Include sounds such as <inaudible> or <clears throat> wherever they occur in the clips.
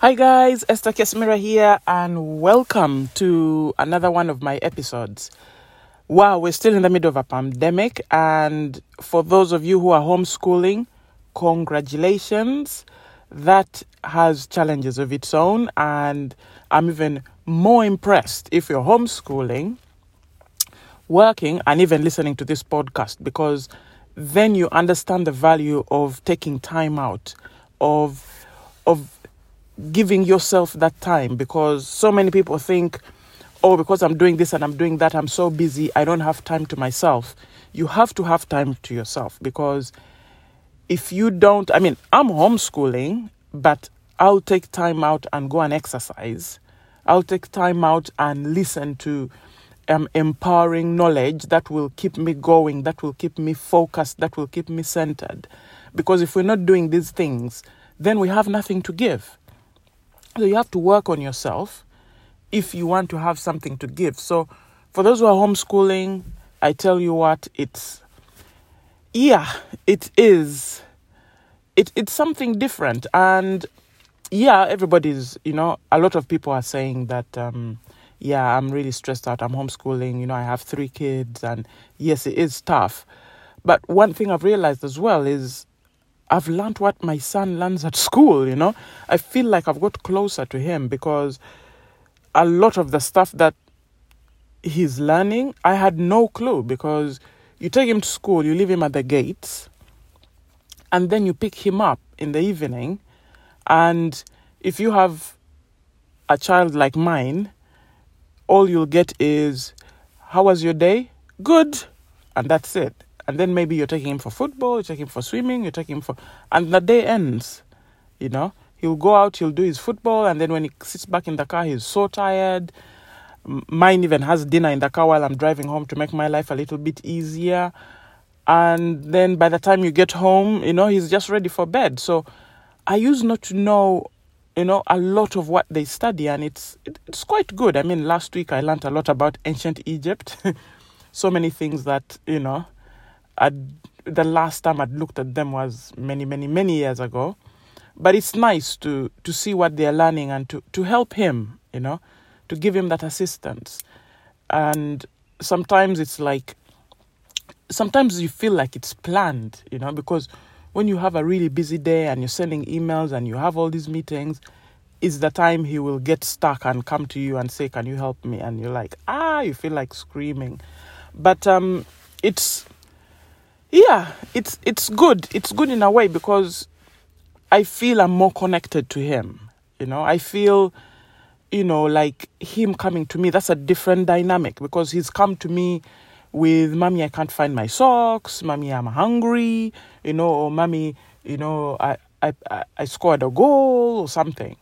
Hi guys, Esther Kesmira here, and welcome to another one of my episodes. Wow, we're still in the middle of a pandemic, and for those of you who are homeschooling, congratulations. That has challenges of its own, and I'm even more impressed if you're homeschooling, working, and even listening to this podcast because then you understand the value of taking time out, of of giving yourself that time because so many people think, oh, because I'm doing this and I'm doing that, I'm so busy, I don't have time to myself. You have to have time to yourself because if you don't, I mean, I'm homeschooling, but I'll take time out and go and exercise. I'll take time out and listen to um, empowering knowledge that will keep me going, that will keep me focused, that will keep me centered. Because if we're not doing these things, then we have nothing to give. So you have to work on yourself if you want to have something to give. So for those who are homeschooling, I tell you what, it's yeah, it is. It it's something different and yeah, everybody's, you know, a lot of people are saying that um yeah, I'm really stressed out. I'm homeschooling, you know, I have 3 kids and yes, it is tough. But one thing I've realized as well is I've learned what my son learns at school, you know. I feel like I've got closer to him because a lot of the stuff that he's learning, I had no clue because you take him to school, you leave him at the gates, and then you pick him up in the evening. And if you have a child like mine, all you'll get is, How was your day? Good. And that's it and then maybe you're taking him for football, you're taking him for swimming, you're taking him for, and the day ends, you know. He'll go out, he'll do his football, and then when he sits back in the car, he's so tired. Mine even has dinner in the car while I'm driving home to make my life a little bit easier. And then by the time you get home, you know, he's just ready for bed. So I used not to know, you know, a lot of what they study, and it's it's quite good. I mean, last week I learned a lot about ancient Egypt. <laughs> so many things that, you know, I'd, the last time I'd looked at them was many, many, many years ago. But it's nice to, to see what they're learning and to, to help him, you know, to give him that assistance. And sometimes it's like, sometimes you feel like it's planned, you know, because when you have a really busy day and you're sending emails and you have all these meetings, is the time he will get stuck and come to you and say, Can you help me? And you're like, Ah, you feel like screaming. But um, it's yeah, it's it's good. It's good in a way because I feel I'm more connected to him. You know, I feel, you know, like him coming to me. That's a different dynamic because he's come to me with, "Mommy, I can't find my socks. Mommy, I'm hungry." You know, or "Mommy, you know, I I I scored a goal or something."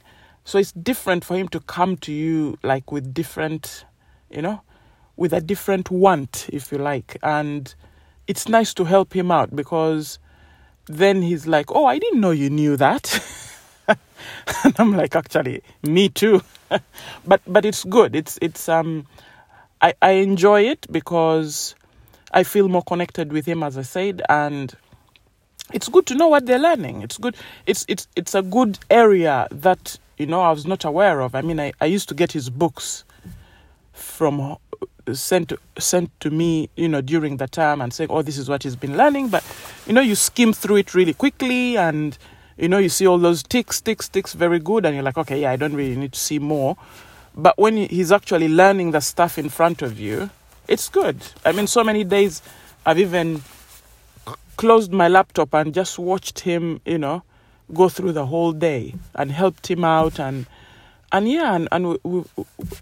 So it's different for him to come to you like with different, you know, with a different want, if you like, and it's nice to help him out because then he's like, Oh, I didn't know you knew that. <laughs> and I'm like, actually, me too. <laughs> but but it's good. It's it's um I, I enjoy it because I feel more connected with him as I said and it's good to know what they're learning. It's good it's it's it's a good area that, you know, I was not aware of. I mean I, I used to get his books from sent sent to me, you know, during the term and saying, "Oh, this is what he's been learning." But you know, you skim through it really quickly, and you know, you see all those ticks, ticks, ticks, very good, and you're like, "Okay, yeah, I don't really need to see more." But when he's actually learning the stuff in front of you, it's good. I mean, so many days I've even closed my laptop and just watched him, you know, go through the whole day and helped him out and and yeah, and, and we, we,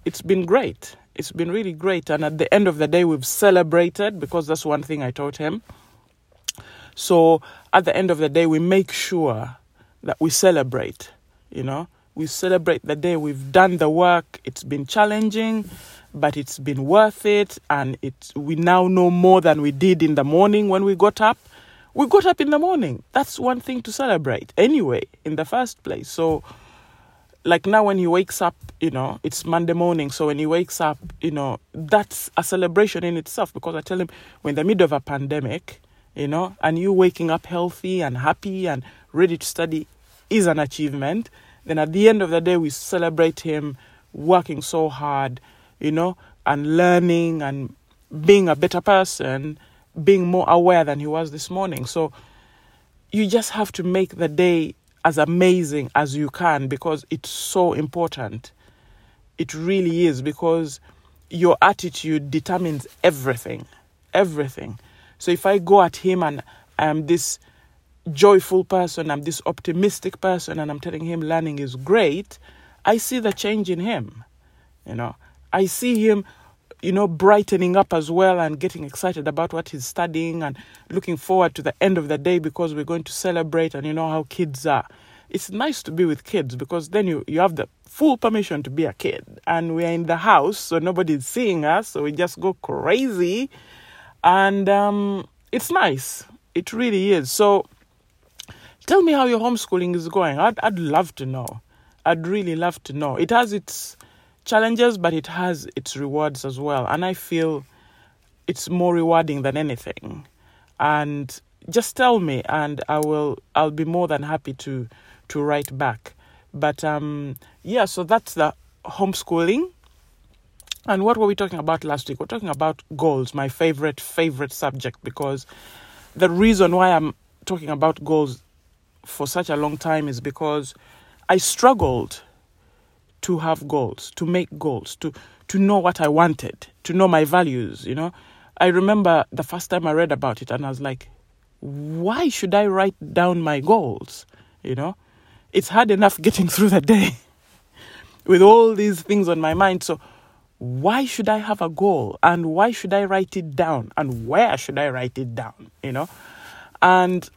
it's been great. It's been really great. And at the end of the day, we've celebrated because that's one thing I taught him. So at the end of the day, we make sure that we celebrate, you know, we celebrate the day we've done the work. It's been challenging, but it's been worth it. And it's, we now know more than we did in the morning when we got up. We got up in the morning. That's one thing to celebrate anyway, in the first place. So, like now when he wakes up, you know, it's Monday morning. So when he wakes up, you know, that's a celebration in itself because I tell him we're in the middle of a pandemic, you know, and you waking up healthy and happy and ready to study is an achievement. Then at the end of the day, we celebrate him working so hard, you know, and learning and being a better person, being more aware than he was this morning. So you just have to make the day as amazing as you can because it's so important. It really is because your attitude determines everything. Everything. So if I go at him and I'm this joyful person, I'm this optimistic person, and I'm telling him learning is great, I see the change in him. You know, I see him, you know, brightening up as well and getting excited about what he's studying and looking forward to the end of the day because we're going to celebrate and you know how kids are. It's nice to be with kids because then you, you have the full permission to be a kid. And we're in the house, so nobody's seeing us, so we just go crazy. And um, it's nice. It really is. So tell me how your homeschooling is going. I'd, I'd love to know. I'd really love to know. It has its challenges, but it has its rewards as well. And I feel it's more rewarding than anything. And just tell me, and I will. I'll be more than happy to to write back. But um, yeah, so that's the homeschooling. And what were we talking about last week? We're talking about goals, my favorite favorite subject, because the reason why I'm talking about goals for such a long time is because I struggled to have goals, to make goals, to to know what I wanted, to know my values, you know. I remember the first time I read about it and I was like, why should I write down my goals? You know? It's hard enough <laughs> getting through the day <laughs> with all these things on my mind. So why should I have a goal? And why should I write it down? And where should I write it down? You know? And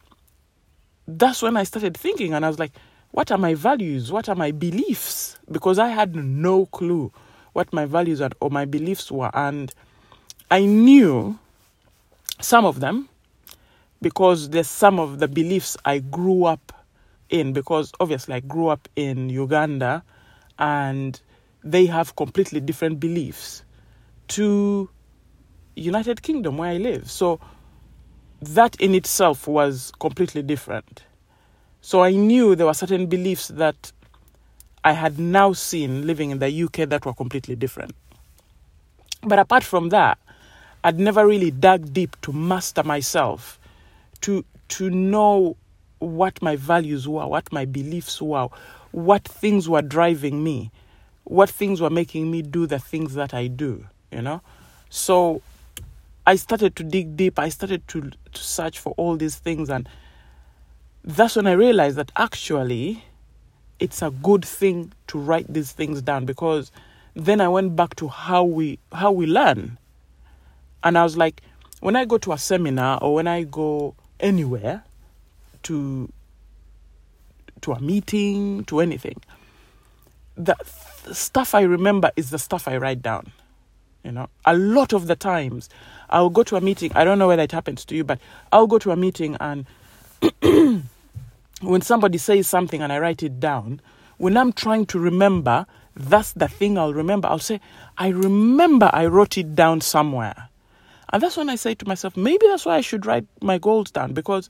that's when I started thinking and I was like, what are my values? What are my beliefs? Because I had no clue what my values or my beliefs were. And I knew some of them because there's some of the beliefs I grew up in. Because obviously, I grew up in Uganda and they have completely different beliefs to United Kingdom where I live. So that in itself was completely different. So I knew there were certain beliefs that I had now seen living in the UK that were completely different. But apart from that, I'd never really dug deep to master myself, to to know what my values were, what my beliefs were, what things were driving me, what things were making me do the things that I do, you know? So I started to dig deep, I started to, to search for all these things and that's when I realized that actually it's a good thing to write these things down because then I went back to how we how we learn. And I was like, when I go to a seminar or when I go anywhere to to a meeting, to anything, the, the stuff I remember is the stuff I write down. You know, a lot of the times I'll go to a meeting. I don't know whether it happens to you, but I'll go to a meeting and <clears throat> when somebody says something and I write it down, when I'm trying to remember, that's the thing I'll remember. I'll say, I remember I wrote it down somewhere. And that's when I say to myself, maybe that's why I should write my goals down because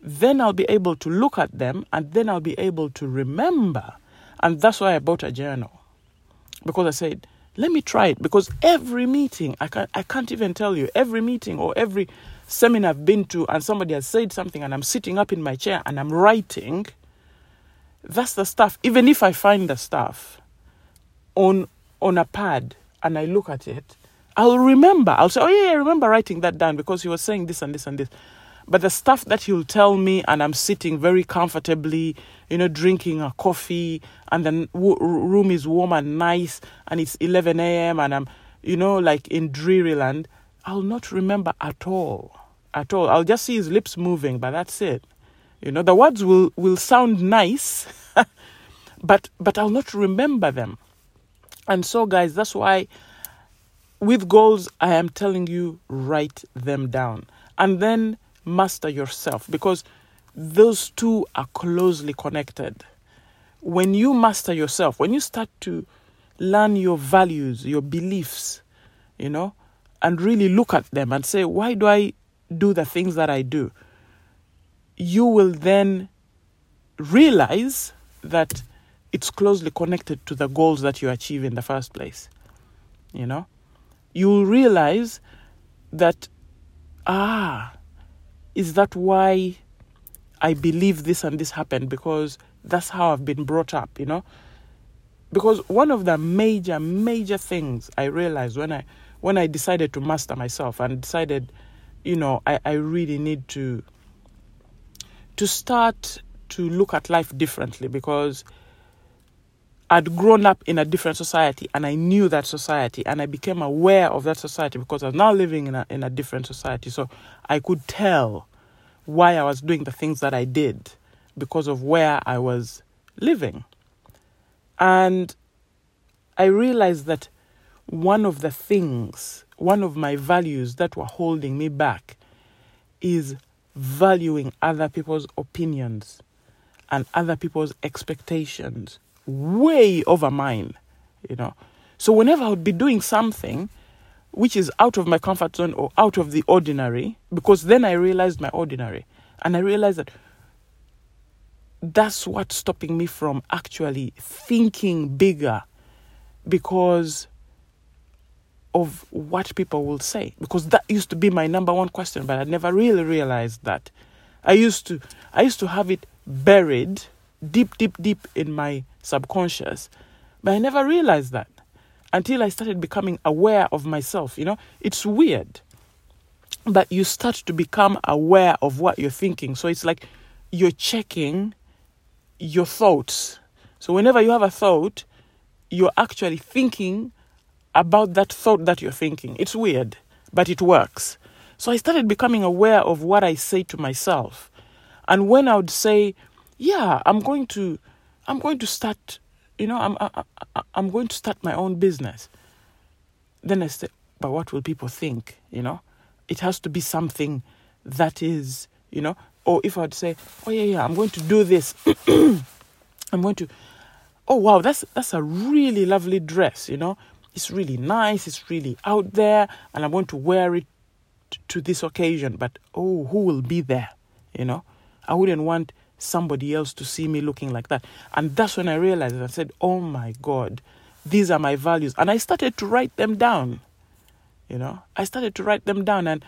then I'll be able to look at them and then I'll be able to remember. And that's why I bought a journal. Because I said, let me try it. Because every meeting, I can't, I can't even tell you, every meeting or every seminar I've been to and somebody has said something and I'm sitting up in my chair and I'm writing, that's the stuff. Even if I find the stuff on on a pad and I look at it, I'll remember. I'll say, Oh yeah, I remember writing that down because he was saying this and this and this. But the stuff that he'll tell me, and I'm sitting very comfortably, you know, drinking a coffee, and the room is warm and nice, and it's 11 a.m., and I'm, you know, like in Drearyland, I'll not remember at all. At all. I'll just see his lips moving, but that's it. You know, the words will, will sound nice, <laughs> but but I'll not remember them. And so guys, that's why with goals I am telling you write them down. And then master yourself because those two are closely connected. When you master yourself, when you start to learn your values, your beliefs, you know, and really look at them and say, why do I do the things that I do? You will then realize that it's closely connected to the goals that you achieve in the first place. You know, you'll realize that, ah, is that why I believe this and this happened? Because that's how I've been brought up, you know? Because one of the major, major things I realized when I when I decided to master myself and decided, you know, I, I really need to to start to look at life differently because I'd grown up in a different society and I knew that society and I became aware of that society because I was now living in a in a different society. So I could tell why I was doing the things that I did because of where I was living. And I realized that one of the things, one of my values that were holding me back is valuing other people's opinions and other people's expectations way over mine, you know. So whenever I would be doing something which is out of my comfort zone or out of the ordinary, because then I realized my ordinary. And I realized that that's what's stopping me from actually thinking bigger because of what people will say. Because that used to be my number one question but i never really realized that. I used to i used to have it buried deep deep deep in my subconscious but i never realized that until i started becoming aware of myself you know? It's weird but you start to become aware of what you're thinking. So it's like you're checking your thoughts. So whenever you have a thought, you're actually thinking about that thought that you're thinking. It's weird, but it works. So I started becoming aware of what I say to myself. And when I would say, yeah, I'm going to I'm going to start, you know, I'm I, I, I'm going to start my own business. Then I say, but what will people think, you know? It has to be something that is, you know, or if I'd say, oh yeah, yeah, I'm going to do this. <clears throat> I'm going to oh wow, that's that's a really lovely dress, you know. It's really nice, it's really out there, and I'm going to wear it to this occasion. But oh, who will be there? You know? I wouldn't want somebody else to see me looking like that. And that's when I realized I said, Oh my God, these are my values. And I started to write them down. You know, I started to write them down and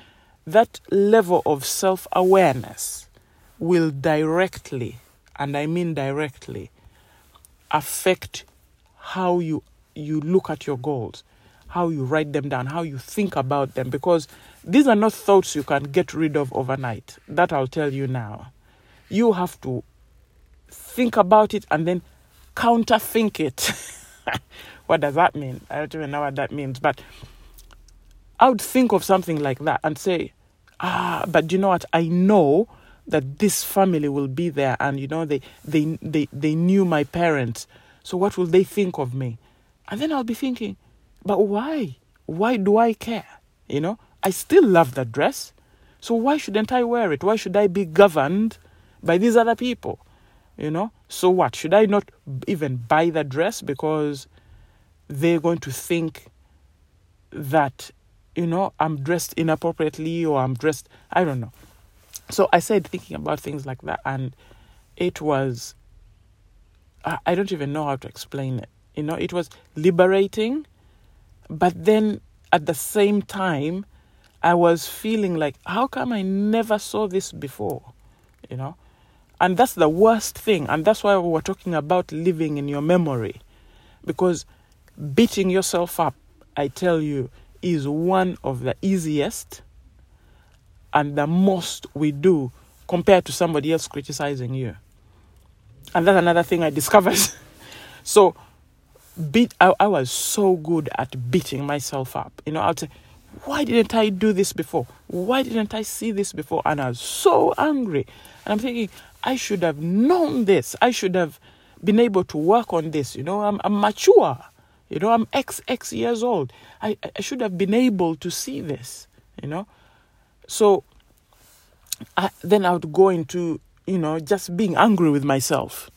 that level of self awareness will directly, and I mean directly, affect how you you look at your goals, how you write them down, how you think about them because these are not thoughts you can get rid of overnight. That I'll tell you now. You have to think about it and then counterthink it. <laughs> what does that mean? I don't even know what that means, but I would think of something like that and say, ah, but you know what? I know that this family will be there and you know they they they, they knew my parents so what will they think of me and then i'll be thinking but why? Why do i care? You know? I still love that dress. So why shouldn't i wear it? Why should i be governed by these other people? You know? So what? Should i not even buy the dress because they're going to think that you know i'm dressed inappropriately or i'm dressed i don't know. So I started thinking about things like that, and it was, I, I don't even know how to explain it. You know, it was liberating, but then at the same time, I was feeling like, how come I never saw this before? You know? And that's the worst thing. And that's why we were talking about living in your memory. Because beating yourself up, I tell you, is one of the easiest and the most we do compared to somebody else criticizing you. And that's another thing I discovered. <laughs> so, beat, I, I, was so good at beating myself up. You know, I'd say, why didn't I do this before? Why didn't I see this before? And I was so angry. And I'm thinking, I should have known this. I should have been able to work on this. You know, I'm, I'm mature. You know, I'm X, X years old. I, I should have been able to see this, you know. So I, then I would go into, you know, just being angry with myself.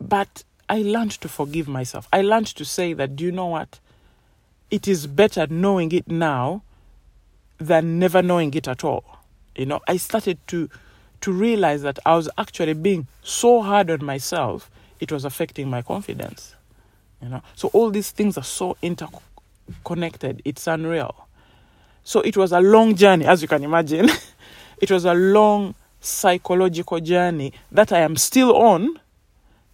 But I learned to forgive myself. I learned to say that, do you know what? It is better knowing it now than never knowing it at all. You know, I started to to realize that I was actually being so hard on myself it was affecting my confidence. You know, so all these things are so interconnected. It's unreal. So it was a long journey, as you can imagine. <laughs> it was a long psychological journey that I am still on,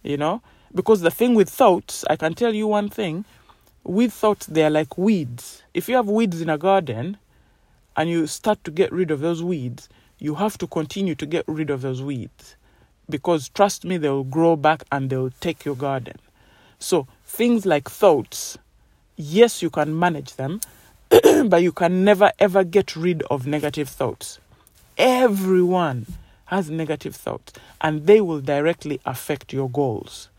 you know, because the thing with thoughts, I can tell you one thing with thoughts, they're like weeds. If you have weeds in a garden and you start to get rid of those weeds, you have to continue to get rid of those weeds because trust me, they'll grow back and they'll take your garden. So, things like thoughts, yes, you can manage them, <clears throat> but you can never ever get rid of negative thoughts. Everyone has negative thoughts and they will directly affect your goals.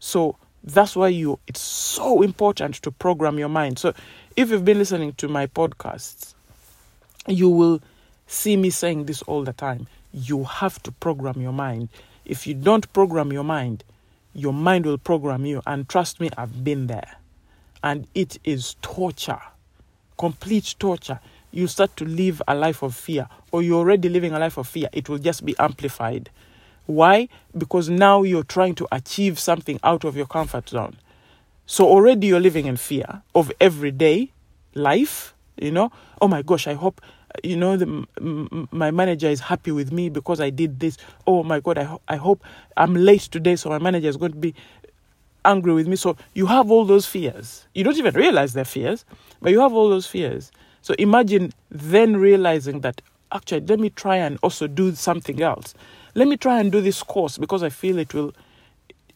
So that's why you it's so important to program your mind. So if you've been listening to my podcasts, you will see me saying this all the time. You have to program your mind. If you don't program your mind, your mind will program you. And trust me, I've been there. And it is torture, complete torture you start to live a life of fear, or you're already living a life of fear, it will just be amplified. Why? Because now you're trying to achieve something out of your comfort zone. So already you're living in fear of everyday life, you know. Oh my gosh, I hope you know the, m- my manager is happy with me because I did this. Oh my god, I ho- I hope I'm late today so my manager is going to be angry with me. So you have all those fears. You don't even realize they're fears, but you have all those fears. So imagine then realizing that actually, let me try and also do something else. Let me try and do this course because I feel it will.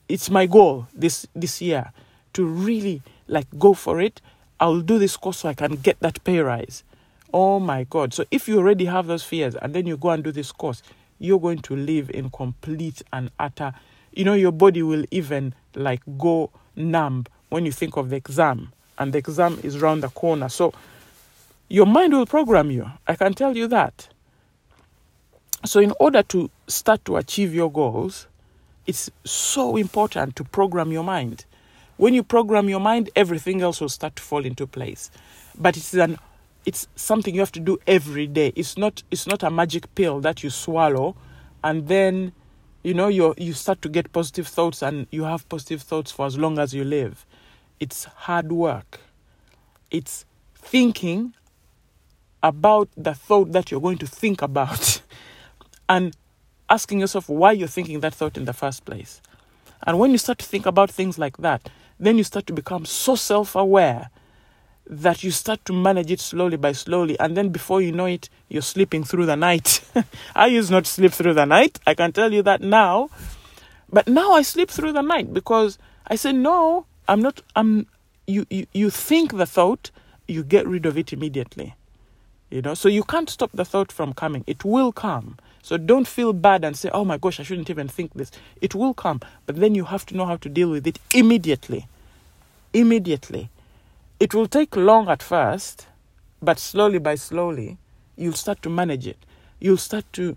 It's my goal this this year to really like go for it. I'll do this course so I can get that pay rise. Oh my God! So if you already have those fears and then you go and do this course, you're going to live in complete and utter. You know, your body will even like go numb when you think of the exam, and the exam is round the corner. So your mind will program you. I can tell you that. So, in order to start to achieve your goals, it's so important to program your mind. When you program your mind, everything else will start to fall into place. But it's an it's something you have to do every day. It's not it's not a magic pill that you swallow and then you know you you start to get positive thoughts and you have positive thoughts for as long as you live. It's hard work. It's thinking about the thought that you're going to think about <laughs> and asking yourself why you're thinking that thought in the first place. And when you start to think about things like that, then you start to become so self aware that you start to manage it slowly by slowly. And then before you know it, you're sleeping through the night. <laughs> I used not to sleep through the night. I can tell you that now. But now I sleep through the night because I say, no, I'm not, I'm, you, you, you think the thought, you get rid of it immediately. You know, so you can't stop the thought from coming. It will come. So don't feel bad and say, oh my gosh, I shouldn't even think this. It will come. But then you have to know how to deal with it immediately. Immediately. It will take long at first, but slowly by slowly, you'll start to manage it. You'll start to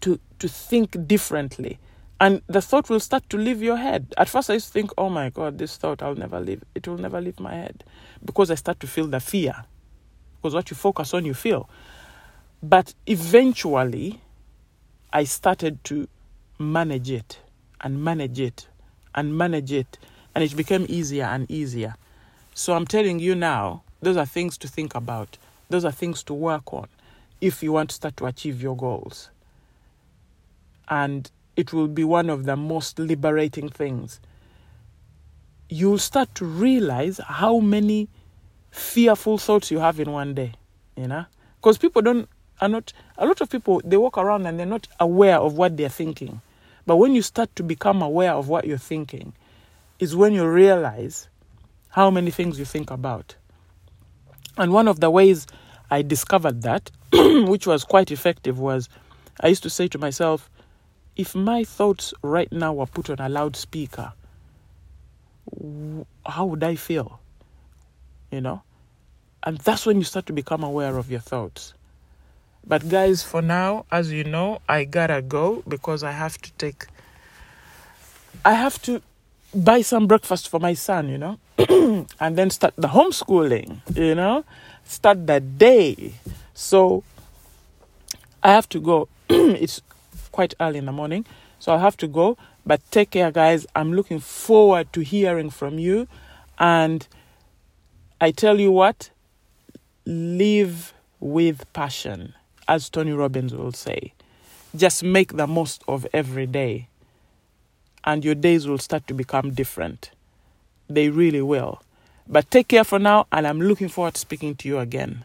to to think differently. And the thought will start to leave your head. At first I used to think, oh my God, this thought I'll never leave it will never leave my head. Because I start to feel the fear because what you focus on, you feel. But eventually, I started to manage it and manage it and manage it, and it became easier and easier. So I'm telling you now, those are things to think about, those are things to work on if you want to start to achieve your goals. And it will be one of the most liberating things. You'll start to realize how many fearful thoughts you have in one day, you know? Because people don't, are not, a lot of people, they walk around and they're not aware of what they're thinking. But when you start to become aware of what you're thinking, is when you realize how many things you think about. And one of the ways I discovered that, <clears throat> which was quite effective, was I used to say to myself, if my thoughts right now were put on a loudspeaker, how would I feel? You know? And that's when you start to become aware of your thoughts. But, guys, for now, as you know, I gotta go because I have to take. I have to buy some breakfast for my son, you know, <clears throat> and then start the homeschooling, you know, start the day. So I have to go. <clears throat> it's quite early in the morning. So I'll have to go. But take care, guys. I'm looking forward to hearing from you. And I tell you what, live with passion, as Tony Robbins will say. Just make the most of every day, and your days will start to become different. They really will. But take care for now, and I'm looking forward to speaking to you again.